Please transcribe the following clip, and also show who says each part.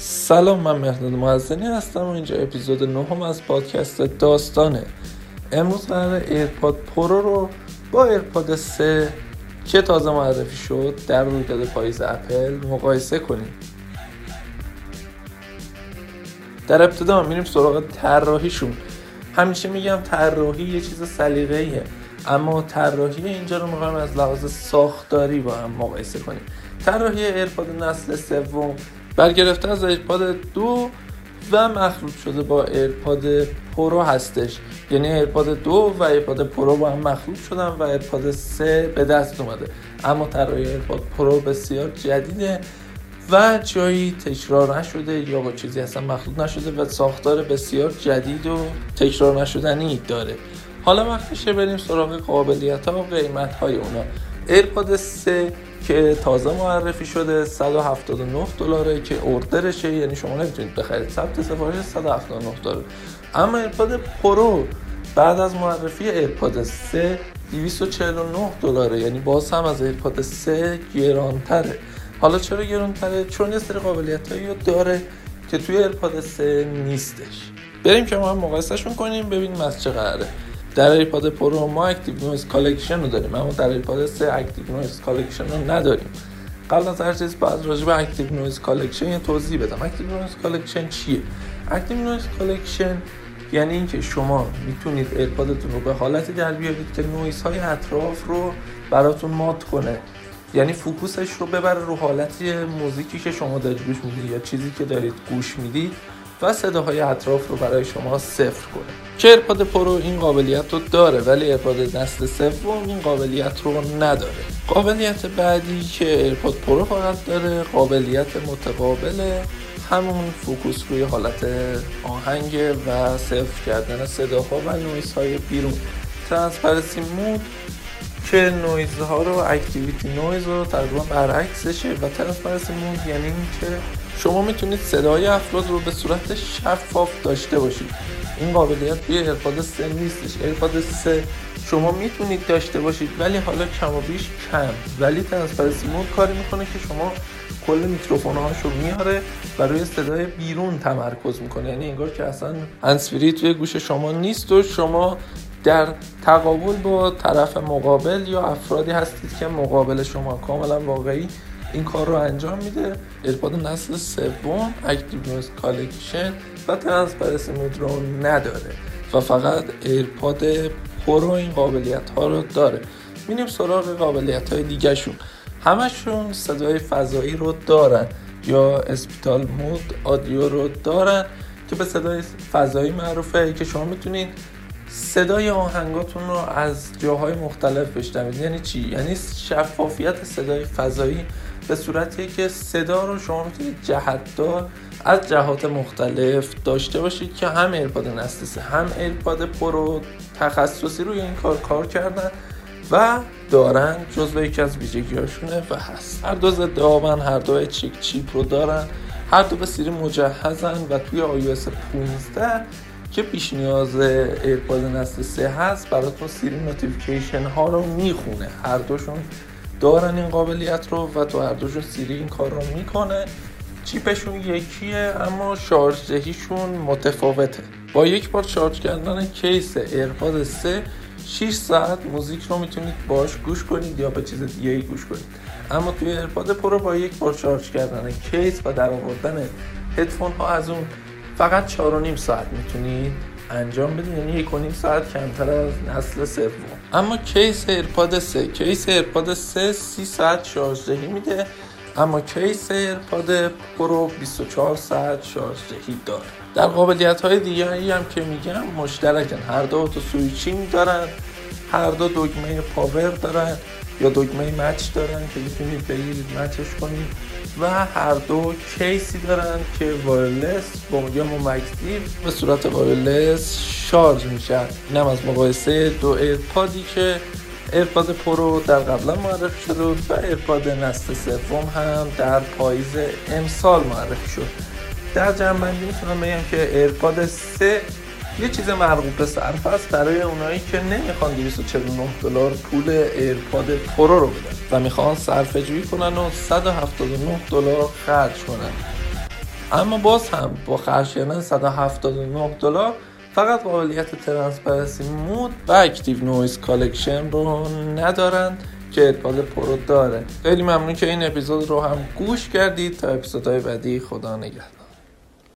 Speaker 1: سلام من مهداد معزنی هستم و اینجا اپیزود نهم از پادکست داستانه. امروز قراره ایرپاد پرو رو با ایرپاد 3 که تازه معرفی شد در رویداد پاییز اپل مقایسه کنیم. در ابتدا میریم سراغ طراحیشون. همیشه میگم طراحی یه چیز سلیقه‌ایه اما طراحی اینجا رو می‌خوایم از لحاظ ساختاری با هم مقایسه کنیم. طراحی ایرپاد نسل سوم برگرفته از ایرپاد دو و مخلوط شده با ایرپاد پرو هستش. یعنی ایرپاد دو و ایرپاد پرو با هم مخلوط شدن و ایرپاد سه به دست اومده. اما طراحی ایرپاد پرو بسیار جدیده و جایی تکرار نشده یا با چیزی اصلا مخلوط نشده و ساختار بسیار جدید و تکرار نشدنی داره. حالا وقتشه بریم سراغ قابلیت ها و قیمت های اونا. ایرپاد 3 که تازه معرفی شده 179 دلاره که order شه. یعنی شما نمی‌تونید بخرید. ثبت سفارش 179 دلار اما ایرپاد پرو بعد از معرفی ایرپاد 3 249 دلاره. یعنی باز هم از ایرپاد 3 گرانتره. حالا چرا گرانتره؟ چون یه سری قابلیت هایی داره که توی ایرپاد 3 نیستش. بریم که ما هم مقایسهشون کنیم ببینیم از چه قراره. در ایرپاد پرو ما active noise cancellation رو داریم اما در ایرپاد 3 active noise cancellation رو نداریم. قبل از هر چیز باید راجع به active noise cancellation یه توضیح بدم. active noise cancellation چیه؟ active noise cancellation یعنی اینکه شما می‌تونید ایرپادتون رو به حالتی در بیارید که نویز های اطراف رو براتون مات کنه. یعنی focus ش رو ببره رو حالتی موزیکی که شما دارید گوش می‌دید یا چیزی که دارید گوش می‌دید. و صداهای اطراف رو برای شما صفر کنه. که ایرپاد پرو این قابلیت رو داره ولی ایرپاد نسل سوم این قابلیت رو نداره. قابلیت بعدی که ایرپاد پرو فقط داره قابلیت متقابل همون focus روی حالت آهنگ و صفر کردن صداها و نویس های بیرون. transparency mode که نویز ها رو activity noise رو تقریبا برعکسشه و transparency mode یعنی اینکه شما می‌تونید صدای افراد رو به صورت شفاف داشته باشید. این قابلیت توی ایرپاد 3 نیستش. ایرپاد 3 شما می‌تونید داشته باشید ولی حالا کم و بیش کم. ولی transparency mode کاری می‌کنه که شما کل میکروفون رو میاره و روی صدای بیرون تمرکز می‌کنه. یعنی انگار که اصلا هندزفری توی گوش شما نیست و شما در تقابل با طرف مقابل یا افرادی هستید که مقابل شما کاملا واقعی این کار رو انجام میده. ایرپاد نسل سوم active noise cancellation و transparency mode رو نداره و فقط ایرپاد پرو این قابلیت ها رو داره. میریم سراغ قابلیت های دیگه شون همشون صدای فضایی رو دارن یا spatial mode audio رو دارن که به صدای فضایی معروفه که شما می‌تونید صدای آهنگاتون رو از جاهای مختلف بشنوید. یعنی چی؟ یعنی شفافیت صدای فضایی به صورتی که صدا رو شما می‌تونید جهتدار از جهات مختلف داشته باشید که هم ایرپاد نسل هم ایرپاد پرو تخصصی روی این کار کار کردن و دارن جزو یکی از ویژگیهاشونه و هست. هر دو ضد آبن هر دو چیک chip رو دارن. هر دو به سیری مجهزن و توی iOS 15 که پیش نیاز ایرپاد نسل 3 هست براتون سیری notification ها رو می‌خونه. هر دوشون دارن این قابلیت رو و تو هر دوشون سیری این کار رو می‌کنه. چیپشون یکیه اما شارژ دهیشون متفاوته. با یک بار شارژ کردن کیس ایرپاد 3 6 ساعت موزیک رو می‌تونید باش گوش کنید یا به چیز دیگه گوش کنید. اما توی ایرپاد پرو با یک بار شارژ کردن کیس و در آوردن هدفون ها از اون فقط 4 ساعت می‌تونید انجام بدید یعنی یک و نیم ساعت کمتر از نسل سوم. اما کیس ایرپاد 3 کیس ایرپاد 3 30 ساعت شارژ دهی میده اما کیس ایرپاد پرو 24 ساعت شارژ دهی داره. در قابلیت های دیگری هم که میگم مشترکن. هر دو تو سویچینگ دارن هر دو دگمه پاور دارن. یا دگمه مچ دارن که می‌تونید بگیرید مچش کنید و هر دو کیسی دارن که وایرلس با یا ممکتیو به صورت وایرلس شارژ میشه اینم از مقایسه دو ایرپادی که ایرپاد پرو در قبلا معرفی شده و ایرپاد نسل سوم هم در پاییز امسال معرفی شد. در جمع‌بندی می‌تونم بگم که ایرپاد 3 یه چیز مقرون به صرفه است برای اونایی که نمی‌خوان 249 دلار پول ایرپاد پرو رو بدن و می‌خوان صرفه جویی کنن و 179 دلار خرج کنن. اما باز هم با خرج کردن 179 دلار فقط قابلیت transparency mode و active noise cancellation رو ندارن که ایرپاد پرو داره. خیلی ممنون که این اپیزود رو هم گوش کردید. تا اپیزودهای بعدی خدا نگهدار.